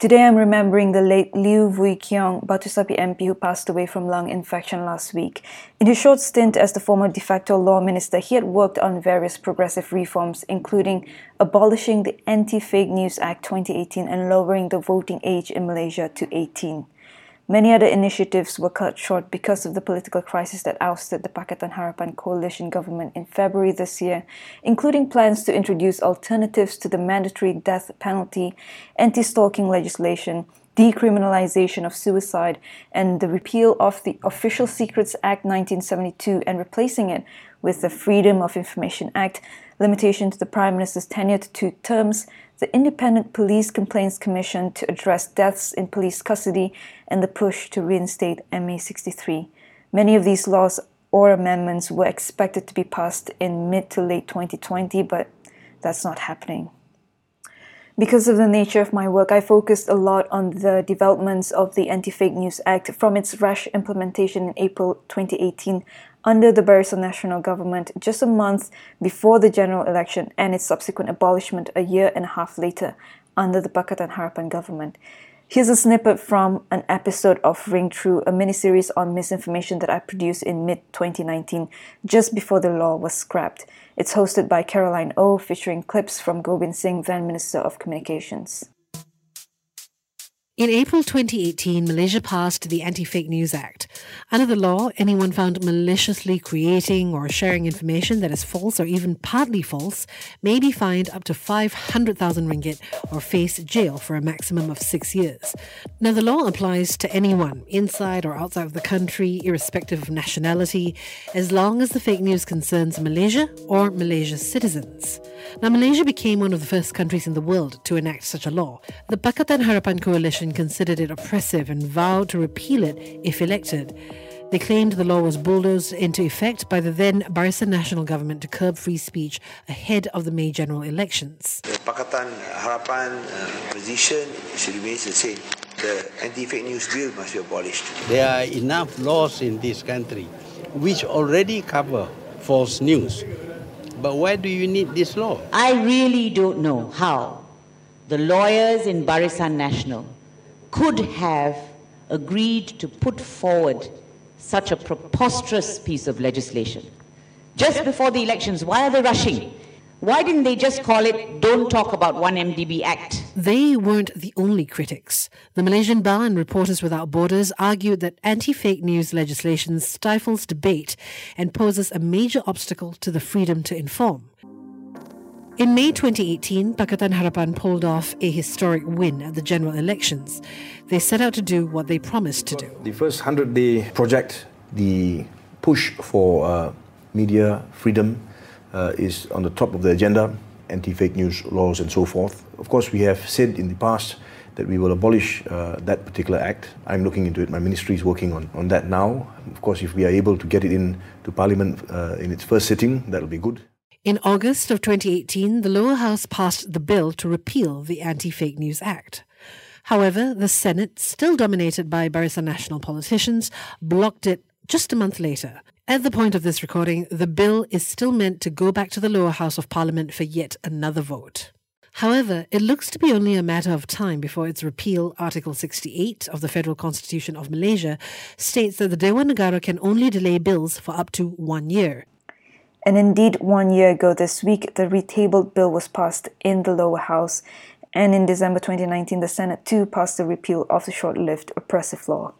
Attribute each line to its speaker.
Speaker 1: Today I'm remembering the late Liew Vui Keong, Batu Sapi MP who passed away from lung infection last week. In his short stint as the former de facto law minister, he had worked on various progressive reforms, including abolishing the Anti-Fake News Act 2018 and lowering the voting age in Malaysia to 18. Many other initiatives were cut short because of the political crisis that ousted the Pakatan Harapan coalition government in February this year, including plans to introduce alternatives to the mandatory death penalty, anti stalking legislation, decriminalization of suicide, and the repeal of the Official Secrets Act 1972 and replacing it with the Freedom of Information Act, limitation to the Prime Minister's tenure to two terms, the Independent Police Complaints Commission to address deaths in police custody, and the push to reinstate MA 63. Many of these laws or amendments were expected to be passed in mid to late 2020, but that's not happening. Because of the nature of my work, I focused a lot on the developments of the Anti Fake News Act from its rash implementation in April 2018 under the Barisan Nasional government just a month before the general election and its subsequent abolishment a year and a half later under the Pakatan Harapan government. Here's a snippet from an episode of Ring True, a miniseries on misinformation that I produced in mid 2019, just before the law was scrapped. It's hosted by Caroline O, featuring clips from Gobind Singh, then Minister of Communications.
Speaker 2: In April 2018, Malaysia passed the Anti Fake News Act. Under the law, anyone found maliciously creating or sharing information that is false or even partly false may be fined up to 500,000 ringgit or face jail for a maximum of six years. Now, the law applies to anyone, inside or outside of the country, irrespective of nationality, as long as the fake news concerns Malaysia or Malaysia's citizens. Now, Malaysia became one of the first countries in the world to enact such a law. The Pakatan Harapan Coalition considered it oppressive and vowed to repeal it if elected. They claimed the law was bulldozed into effect by the then Barisan Nasional government to curb free speech ahead of the May general elections.
Speaker 3: The Pakatan Harapan uh, position should remain the same. The anti-fake news bill must be abolished.
Speaker 4: There are enough laws in this country which already cover false news. But why do you need this law?
Speaker 5: I really don't know how the lawyers in Barisan Nasional could have agreed to put forward such a preposterous piece of legislation. Just before the elections, why are they rushing? Why didn't they just call it Don't Talk About 1MDB Act?
Speaker 2: They weren't the only critics. The Malaysian Bar and Reporters Without Borders argued that anti fake news legislation stifles debate and poses a major obstacle to the freedom to inform. In May 2018, Pakatan Harapan pulled off a historic win at the general elections. They set out to do what they promised to do.
Speaker 6: The first 100 day project, the push for uh, media freedom, uh, is on the top of the agenda, anti fake news laws and so forth. Of course, we have said in the past that we will abolish uh, that particular act. I'm looking into it. My ministry is working on, on that now. Of course, if we are able to get it in to Parliament uh, in its first sitting, that will be good.
Speaker 2: In August of 2018, the lower house passed the bill to repeal the Anti Fake News Act. However, the Senate, still dominated by Barisan Nasional politicians, blocked it just a month later. At the point of this recording, the bill is still meant to go back to the lower house of parliament for yet another vote. However, it looks to be only a matter of time before its repeal, Article 68 of the Federal Constitution of Malaysia, states that the Dewan Negara can only delay bills for up to one year.
Speaker 1: And indeed, one year ago this week, the retabled bill was passed in the lower house. And in December 2019, the Senate too passed the repeal of the short lived oppressive law.